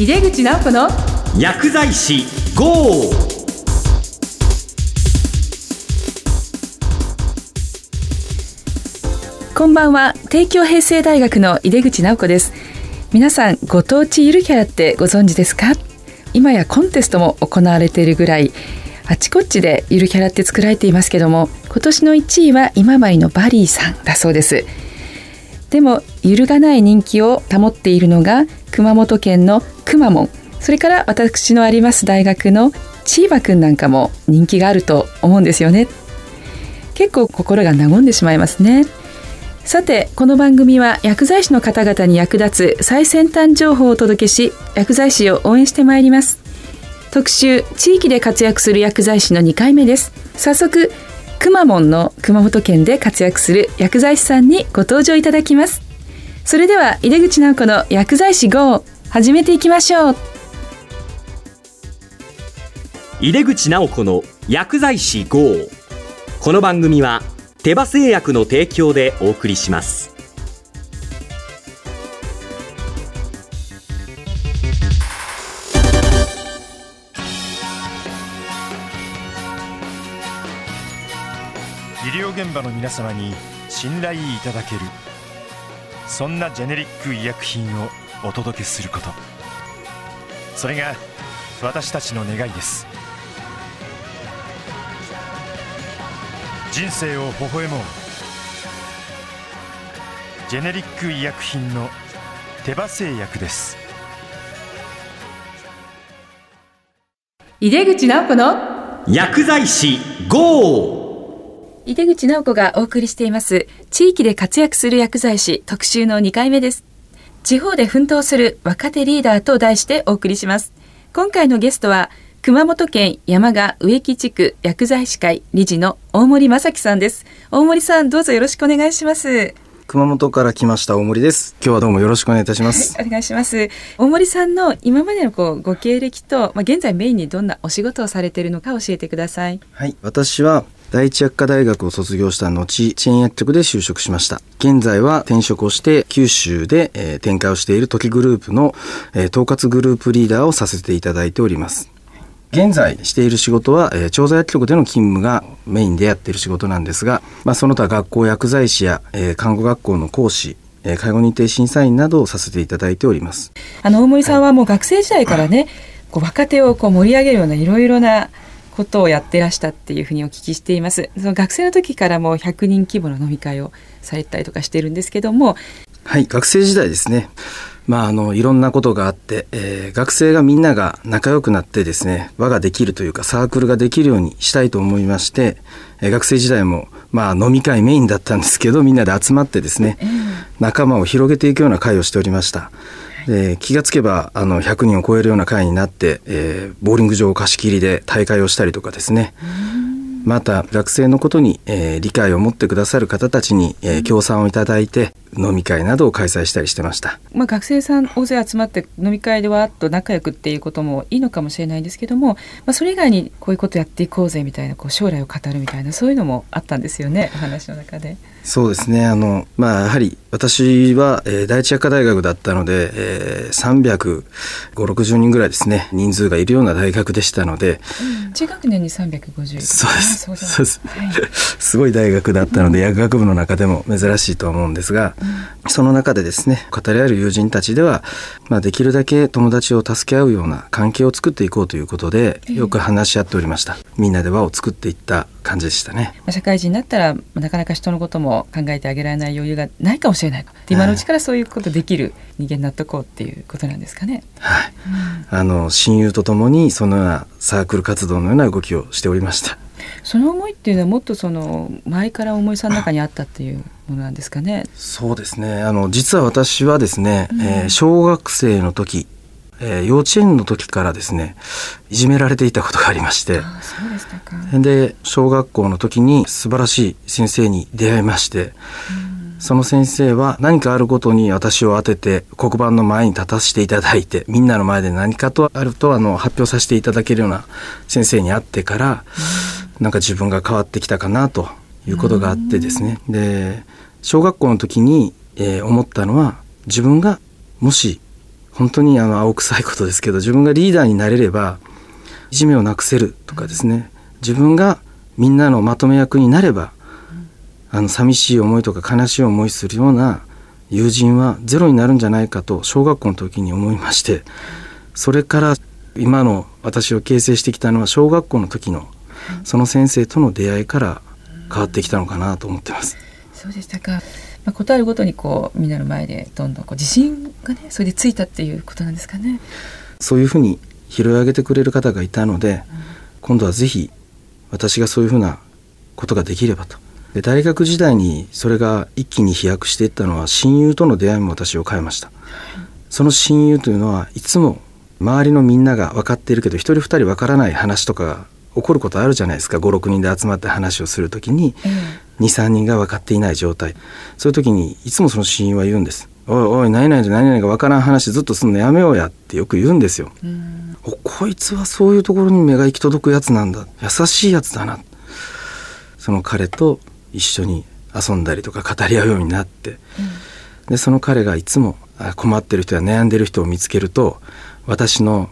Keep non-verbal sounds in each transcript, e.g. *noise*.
井出口直子の薬剤師 GO! こんばんは。帝京平成大学の井出口直子です。皆さんご当地ゆるキャラってご存知ですか？今やコンテストも行われているぐらいあちこちでゆるキャラって作られていますけども今年の1位は今治のバリーさんだそうです。でも揺るがない人気を保っているのが熊本県のくまモンそれから私のあります大学のチーバくんなんかも人気があると思うんですよね。結構心が和んでしまいますね。さてこの番組は薬剤師の方々に役立つ最先端情報をお届けし薬剤師を応援してまいります。特集地域で活躍する薬剤師の2回目です。早速くまモンの熊本県で活躍する薬剤師さんにご登場いただきます。それでは井出口直子の薬剤師 GO 始めていきましょう。井出口直子の薬剤師 GO この番組は手羽製薬の提供でお送りします。医療現場の皆様に信頼いただけるそんなジェネリック医薬品をお届けすること。それが私たちの願いです。人生を微笑もう。ジェネリック医薬品の手羽製薬です。井出口直子の薬剤師 GO! 井出口直子がお送りしています地域で活躍する薬剤師特集の2回目です地方で奮闘する若手リーダーと題してお送りします今回のゲストは熊本県山賀植木地区薬剤師会理事の大森正樹さんです大森さんどうぞよろしくお願いします熊本から来ました大森です。今日はどうもよろしくお願いいたします。はい、お願いします。大森さんの今までのこうご経歴と、まあ、現在メインにどんなお仕事をされているのか教えてください。はい、私は第一薬科大学を卒業した後、チェーン薬局で就職しました。現在は転職をして九州で、えー展開をしている時グループの、えー統括グループリーダーをさせていただいております。現在している仕事は、えー調剤薬局での勤務がメインでやっている仕事なんですが、まあ、その他学校薬剤師や、えー看護学校の講師、えー介護認定審査員などをさせていただいております。あの大森さんはもう学生時代からね、こう若手をこう盛り上げるようないろいろなことをやってらしたっていうふうにお聞きしています。その学生の時からもう100人規模の飲み会をされたりとかしてるんですけども、はい、学生時代ですね。まあ、あの、いろんなことがあって、えー学生がみんなが仲良くなってですね、輪ができるというか、サークルができるようにしたいと思いまして、えー学生時代も、まあ、飲み会メインだったんですけど、みんなで集まってですね、仲間を広げていくような会をしておりました。で気がつけばあの100人を超えるような会になって、えーボーリング場を貸し切りで大会をしたりとかですね。また学生のことに、えー理解を持ってくださる方たちに、えー協賛をいただいて飲み会などを開催したりしてました。まあ、学生さん大勢集まって飲み会でわーっと仲良くっていうこともいいのかもしれないんですけども、まあ、それ以外にこういうことやっていこうぜみたいなこう将来を語るみたいなそういうのもあったんですよねお話の中で。そうですね。あのまあやはり私は、えー第一薬科大学だったので、えー、35060人ぐらいですね人数がいるような大学でしたので。中学年に350そうです。そうだそうです。はい。*laughs* すごい大学だったので薬学部の中でも珍しいとは思うんですが、その中でですね語り合える友人たちでは、まあ、できるだけ友達を助け合うような関係を作っていこうということでよく話し合っておりました。みんなで輪を作っていった感じでしたね。まあ社会人になったらまあなかなか人のことも考えてあげられない余裕がないかもしれないで今のうちからそういうことできる人間になっとこうっていうことなんですかね。はい。あの親友と共にそのようなサークル活動のような動きをしておりましたその思いっていうのはもっとその前から思いさんの中にあったっていうものなんですかね。そうですね。あの実は私はですね、えー小学生の時、えー幼稚園の時からですねいじめられていたことがありまして。で小学校の時に素晴らしい先生に出会いまして、その先生は何かあることに私を当てて黒板の前に立たせていただいてみんなの前で何かとあるとあの発表させていただけるような先生に会ってから、なんか自分が変わってきたかなということがあってですね、で小学校の時に、えー思ったのは自分がもし本当にあの青臭いことですけど自分がリーダーになれればいじめをなくせるとかですね。自分がみんなのまとめ役になればあの寂しい思いとか悲しい思いするような友人はゼロになるんじゃないかと小学校の時に思いましてそれから今の私を形成してきたのは小学校の時のその先生との出会いから変わってきたのかなと思ってます。そうでしたか。まあ、ことあるごとにこうみんなの前でどんどんこう自信がねそれでついたっていうことなんですかね。そういうふうに拾い上げてくれる方がいたので、うん、今度はぜひ私がそういうふうなことができればと。で大学時代にそれが一気に飛躍していったのは親友との出会いも私を変えました。その親友というのはいつも周りのみんなが分かっているけど一人二人分からない話とかが起こることあるじゃないですか。56人で集まって話をする時に、23人が分かっていない状態。そういう時にいつもその親友は言うんです「おいおい何々と何々が分からん話ずっとすんのやめようや」ってよく言うんですよ。おこいつはそういうところに目が行き届くやつなんだ。優しいやつだな。その彼と一緒に遊んだりとか語り合うようになって、でその彼がいつも困ってる人や悩んでる人を見つけると私の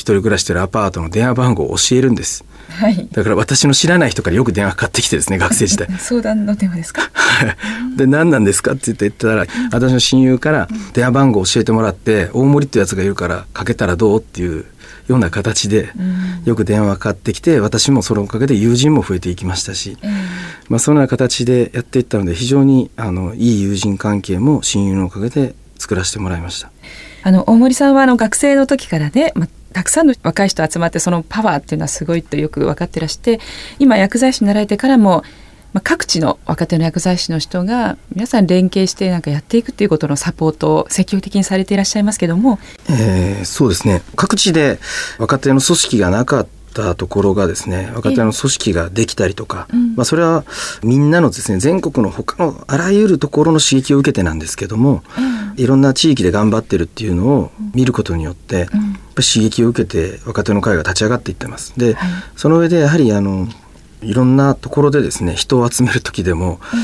一人暮らししてるアパートの電話番号を教えるんです。はい、だから私の知らない人からよく電話かかってきてですね *laughs* 学生時代。相談の電話ですか？*laughs* で何なんですかって言ってたら私の親友から電話番号を教えてもらって大森ってやつがいるからかけたらどうっていうような形でよく電話かかってきて私もそのおかげで友人も増えていきましたし、まあ、そのような形でやっていったので非常にあのいい友人関係も親友のおかげで作らせてもらいました。あの大森さんはあの学生の時からね、またくさんの若い人集まってそのパワーっていうのはすごいとよく分かってらして今薬剤師になられてからも、まあ、各地の若手の薬剤師の人が皆さん連携してなんかやっていくっていうことのサポートを積極的にされていらっしゃいますけども、えー、そうですね。各地で若手の組織がなかったところがですね若手の組織ができたりとか、まあ、それはみんなのですね全国の他のあらゆるところの刺激を受けてなんですけども、いろんな地域で頑張ってるっていうのを見ることによって、うん、刺激を受けて若手の会が立ち上がっていってます。で、はい、その上でやはりあのいろんなところでですね人を集める時でも、うん、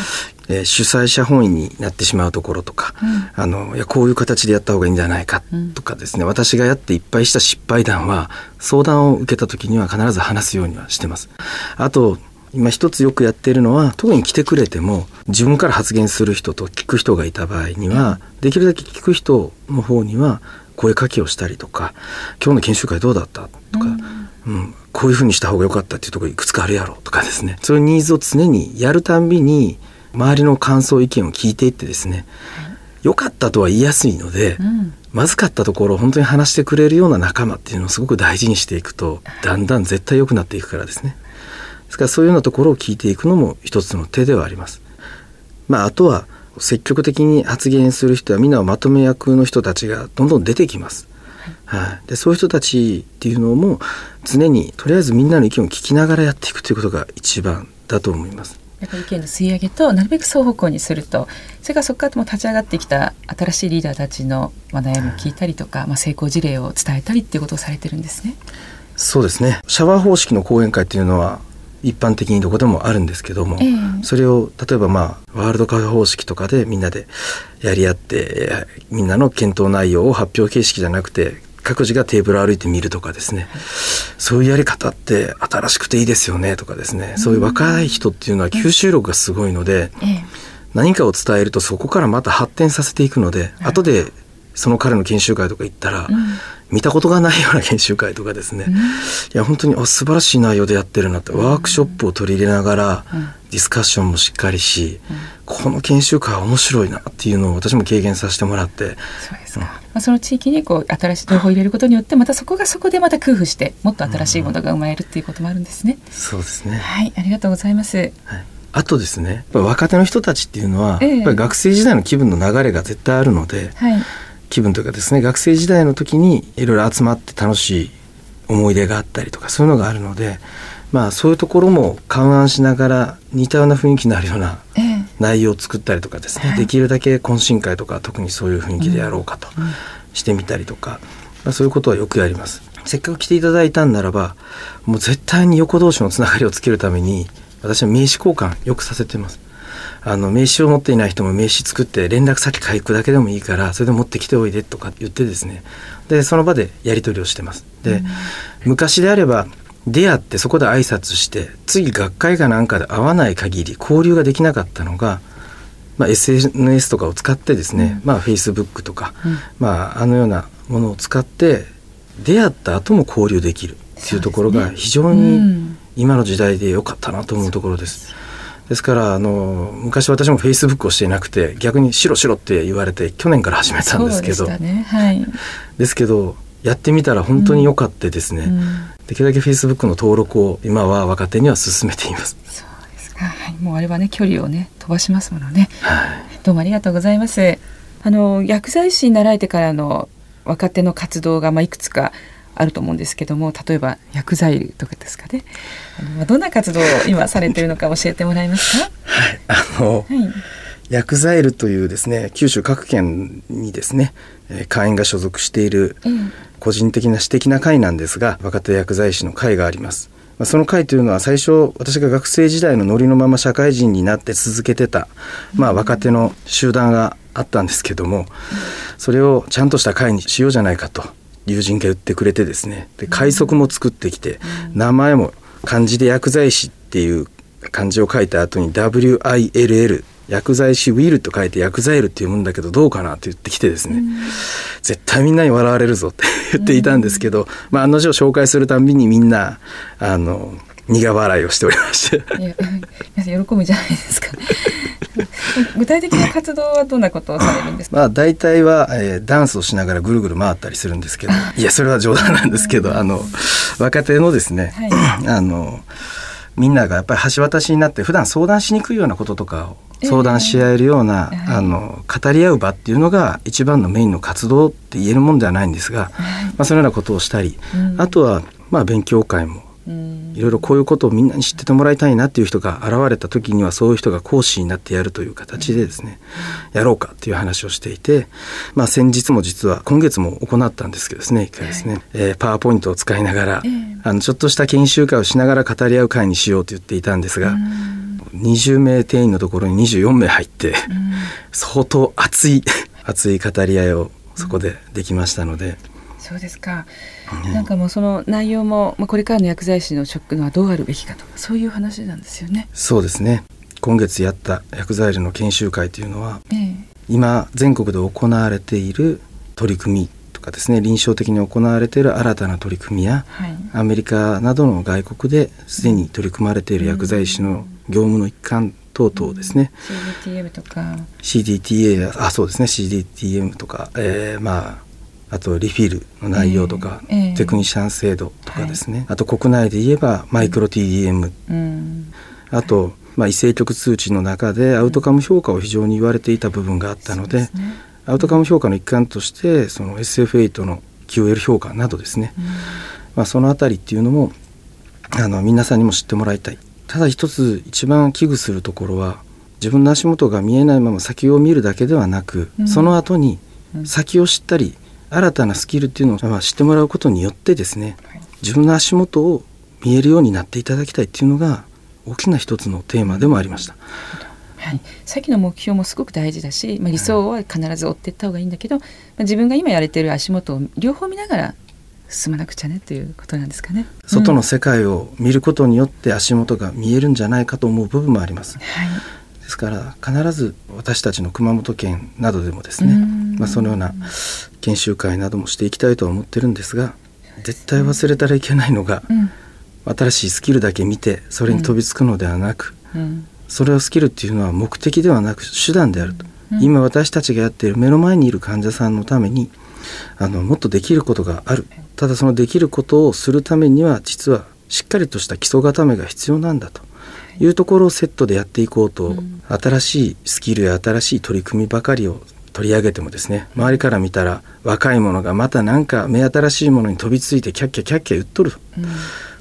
えー、主催者本位になってしまうところとか、うん、あのいやこういう形でやった方がいいんじゃないかとかですね、うん、私がやっていっぱいした失敗談は相談を受けた時には必ず話すようにはしてます。あと今一つよくやっているのは特に来てくれても自分から発言する人と聞く人がいた場合には、できるだけ聞く人の方には声かけをしたりとか「今日の研修会どうだった?」とか、うん、うん、こういうふうにした方が良かったっていうところいくつかあるやろとかですね。そういうニーズを常にやるたんびに周りの感想意見を聞いていってですね良かったとは言いやすいので、うん、まずかったところを本当に話してくれるような仲間っていうのをすごく大事にしていくとだんだん絶対良くなっていくからですね。ですからそういうようなところを聞いていくのも一つの手ではあります。まあ、あとは積極的に発言する人はみんなをまとめ役の人たちがどんどん出てきます。はい、でそういう人たちっていうのも常にとりあえずみんなの意見を聞きながらやっていくということが一番だと思います。やっぱり意見の吸い上げとなるべく双方向にするとそれからそこからも立ち上がってきた新しいリーダーたちの悩みを聞いたりとか、まあ、成功事例を伝えたりっていうことをされてるんですね。そうですね。シャワー方式の講演会っていうのは一般的にどこでもあるんですけども、えー、それを例えばまあワールドカフェ方式とかでみんなでやり合ってみんなの検討内容を発表形式じゃなくて各自がテーブル歩いてみるとかですね、はい、そういうやり方って新しくていいですよねとかですね、そういう若い人っていうのは吸収力がすごいので、えー、何かを伝えるとそこからまた発展させていくので、後でその彼の研修会とか行ったら、うん。見たことがないような研修会とかですね、うん、いや本当にあ素晴らしい内容でやってるなって、ワークショップを取り入れながら、ディスカッションもしっかりし、この研修会は面白いなっていうのを私も経験させてもらって。そうですか、まあ、その地域にこう新しい情報を入れることによってまたそこがそこでまた工夫してもっと新しいものが生まれるっていうこともあるんですね、そうですね。はいありがとうございます、はい。あとですね若手の人たちっていうのは、ええ、やっぱり学生時代の気分の流れが絶対あるので、はい、気分というかですね学生時代の時にいろいろ集まって楽しい思い出があったりとかそういうのがあるのでまあそういうところも勘案しながら似たような雰囲気のあるような内容を作ったりとかですね、ええ、できるだけ懇親会とか特にそういう雰囲気でやろうかとしてみたりとか、まあ、そういうことはよくやります。せっかく来ていただいたんならばもう絶対に横同士のつながりをつけるために私は名刺交換よくさせてます。あの名刺を持っていない人も名刺作って連絡先書くだけでもいいからそれで持ってきておいでとか言ってですね。でその場でやり取りをしてます。で、昔であれば出会ってそこで挨拶して次学会かなんかで会わない限り交流ができなかったのが、まあ、SNS とかを使ってですね、まあ Facebook とか、まああのようなものを使って出会った後も交流できるっていうところが非常に今の時代で良かったなと思うところです。ですからあの昔私もフェイスブックをしていなくて逆に「しろしろ」って言われて去年から始めたんですけど。そうでしたね。はい。ですけどやってみたら本当に良かったですね、うんできるだけフェイスブックの登録を今は若手には進めています。そうですか、はい、もうあれはね距離をね飛ばしますものね。はい。どうもありがとうございます。あの薬剤師になられてからの若手の活動がまあいくつかあると思うんですけども例えば薬剤とかですかね。あのまあどんな活動を今されているのか教えてもらえますか？あのはい薬剤ルというですね九州各県にですねえー会員が所属しているええ個人的な私的な会なんですが若手薬剤師の会があります。まあその会というのは最初私が学生時代のノリのまま社会人になって続けてた、まあ、若手の集団があったんですけどもそれをちゃんとした会にしようじゃないかと友人が言ってくれてですね。で快速も作ってきて名前も漢字で薬剤師っていう漢字を書いた後に WILL 薬剤師ウィルと書いて薬剤ルっていうもんだけどどうかなって言ってきてですね、絶対みんなに笑われるぞって言っていたんですけど、まあ案の定紹介するたんびにみんなあの苦笑いをしておりまして。*laughs* 喜ぶじゃないですか。*laughs* 具体的な活動はどんなことをされるんですか？まあ大体は、えーダンスをしながらぐるぐる回ったりするんですけど。いやそれは冗談なんですけどあの若手のですね、はい。あのみんながやっぱり橋渡しになって普段相談しにくいようなこととかを相談し合えるような、ええ。あの語り合う場っていうのが一番のメインの活動って言えるもんではないんですが、まあ、そのようなことをしたり、うん。あとはまあ勉強会もうんいろいろこういうことをみんなに知っててもらいたいなっていう人が現れた時にはそういう人が講師になってやるという形でですね、やろうかっていう話をしていて、まあ先日も実は今月も行ったんですけどですね、一回ですね、えーパワーポイントを使いながら、ええ。あのちょっとした研修会をしながら語り合う会にしようと言っていたんですが、20名定員のところに24名入って、相当熱い熱い語り合いをそこでできましたので、そうですか、なんかもうその内容も、まあ、これからの薬剤師の職のはどうあるべきかとかそういう話なんですよね。そうですね。今月やった薬剤師の研修会というのはええ。今全国で行われている取り組みとかですね臨床的に行われている新たな取り組みやはい。アメリカなどの外国ですでに取り組まれている薬剤師の業務の一環等々ですね、CDTM とか。CDTA やあそうですね。CDTM とか、えーまああとリフィルの内容とか、ええええ。テクニシャン制度とかですね、あと国内で言えばマイクロ TDM うん。あと、まあ、異性局通知の中でアウトカム評価を非常に言われていた部分があったので,、そうですね。アウトカム評価の一環としてその SF8 の QL 評価などですね、まあ、そのあたりっていうのもあの皆さんにも知ってもらいたい。ただ一つ一番危惧するところは自分の足元が見えないまま先を見るだけではなく、うん。その後にうん。先を知ったり新たなスキルっていうのをまあ知ってもらうことによってですねはい自分の足元を見えるようになっていただきたいっていうのが大きな一つのテーマでもありました。はい、さっきの目標もすごく大事だし、まあ、理想は必ず追っていった方がいいんだけど、まあ、自分が今やれてる足元を両方見ながら進まなくちゃねということなんですかね。外のうん世界を見ることによって足元が見えるんじゃないかと思う部分もあります。はいですから必ず私たちの熊本県などでもですねうん、まあ、そのような研修会などもしていきたいとは思ってるんですが絶対忘れたらいけないのがうん。新しいスキルだけ見てそれに飛びつくのではなくうん。それをスキルっていうのは目的ではなく手段であると。うん。今私たちがやっている目の前にいる患者さんのためにあのもっとできることがある。ただそのできることをするためには実はしっかりとした基礎固めが必要なんだというところをセットでやっていこうと、うん。新しいスキルや新しい取り組みばかりを取り上げてもですね周りから見たら若い者がまたなんか目新しいものに飛びついてキャッキャキャッキャ言っとるうん。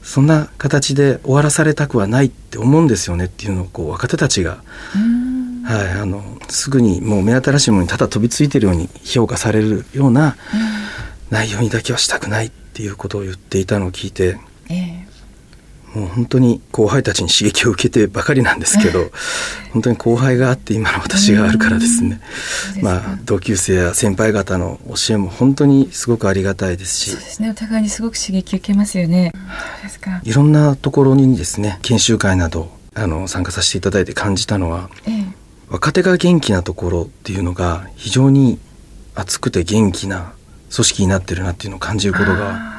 そんな形で終わらされたくはないって思うんですよねっていうのをこう若手たちが。うん。はい、あのすぐにもう目新しいものにただ飛びついてるように評価されるような内容にだけはしたくないっていうことを言っていたのを聞いてええもう本当に後輩たちに刺激を受けてばかりなんですけど *laughs* 本当に後輩があって今の私があるからですね。まあ同級生や先輩方の教えも本当にすごくありがたいですし。そうですね。お互いにすごく刺激を受けますよね。そうですか。いろんなところにですね研修会などあの参加させていただいて感じたのは、ええ、若手が元気なところっていうのが非常に熱くて元気な組織になってるなっていうのを感じることが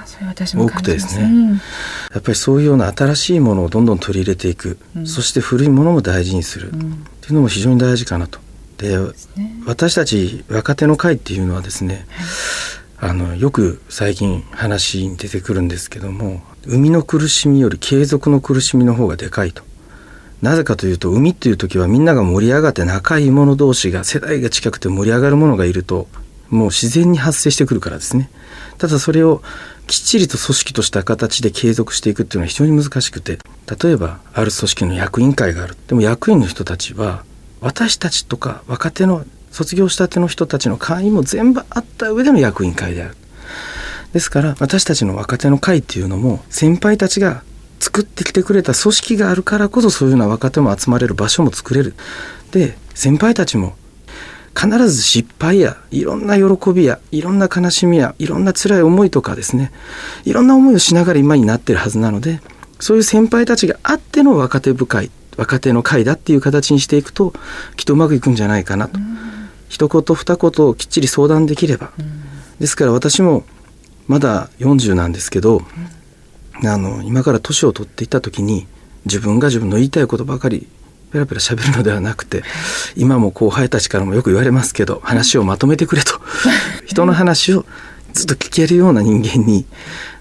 多くてですね、うん、やっぱりそういうような新しいものをどんどん取り入れていく、うん、そして古いものも大事にする。っていうのも非常に大事かなと。で、ね、私たち若手の会っていうのはですね、はい、あのよく最近話に出てくるんですけども生みの苦しみより継続の苦しみの方がでかいと。なぜかというと海っていう時はみんなが盛り上がって仲いい者同士が世代が近くて盛り上がるものがいるともう自然に発生してくるからですね。ただそれをきっちりと組織とした形で継続していくっていうのは非常に難しくて例えばある組織の役員会がある。でも役員の人たちは私たちとか若手の卒業したての人たちの会員も全部あった上での役員会である。ですから私たちの若手の会っていうのも先輩たちが作ってきてくれた組織があるからこそそういうような若手も集まれる場所も作れる。で先輩たちも必ず失敗やいろんな喜びやいろんな悲しみやいろんな辛い思いとかですねいろんな思いをしながら今になってるはずなのでそういう先輩たちがあっての若手部会若手の会だっていう形にしていくときっとうまくいくんじゃないかなと、うん、一言二言をきっちり相談できれば、ですから私もまだ40なんですけど、あの今から年を取っていった時に自分が自分の言いたいことばかりペラペラ喋るのではなくて今も後輩たちからもよく言われますけど話をまとめてくれと *laughs* 人の話をずっと聞けるような人間に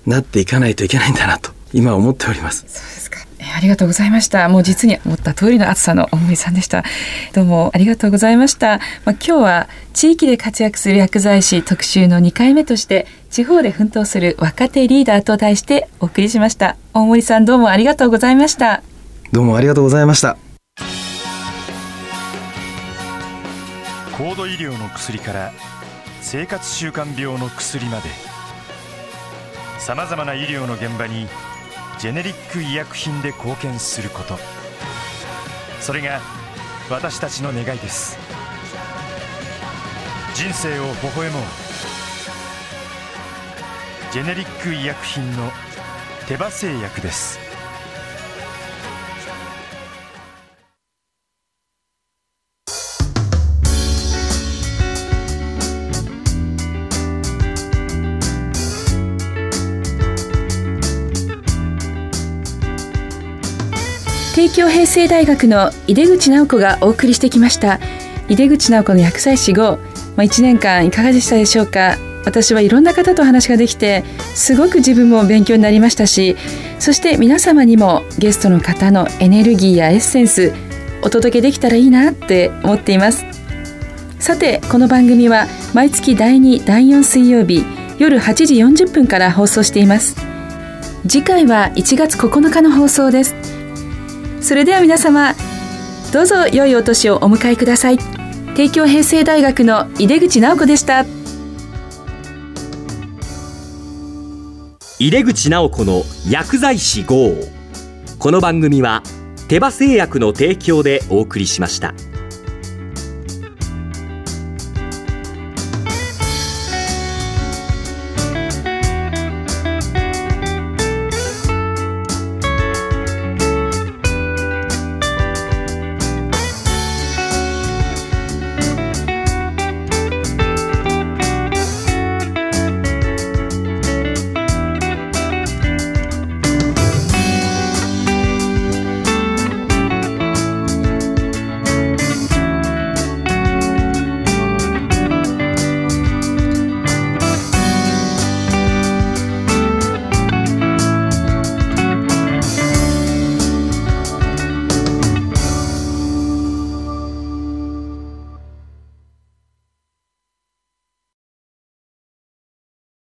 なっていかないといけないんだなと今思っております。そうですかありがとうございました。もう実に思った通りの暑さの大森さんでした。どうもありがとうございました。まあ、今日は地域で活躍する薬剤師特集の2回目として地方で奮闘する若手リーダーと題してお送りしました。大森さんどうもありがとうございました。どうもありがとうございました。高度医療の薬から生活習慣病の薬まで。さまざまな医療の現場にジェネリック医薬品で貢献すること。それが私たちの願いです。人生を微笑もう。ジェネリック医薬品の手羽製薬です。帝京平成大学の井出口直子がお送りしてきました。井出口直子の薬剤師号、まあ、1年間いかがでしたでしょうか。私はいろんな方と話ができてすごく自分も勉強になりましたしそして皆様にもゲストの方のエネルギーやエッセンスお届けできたらいいなって思っています。さてこの番組は毎月第2第4水曜日夜8時40分から放送しています。次回は1月9日の放送です。それでは皆様どうぞ良いお年をお迎えください。帝京平成大学の井出口直子でした。井出口直子の薬剤師号。この番組は手羽製薬の提供でお送りしました。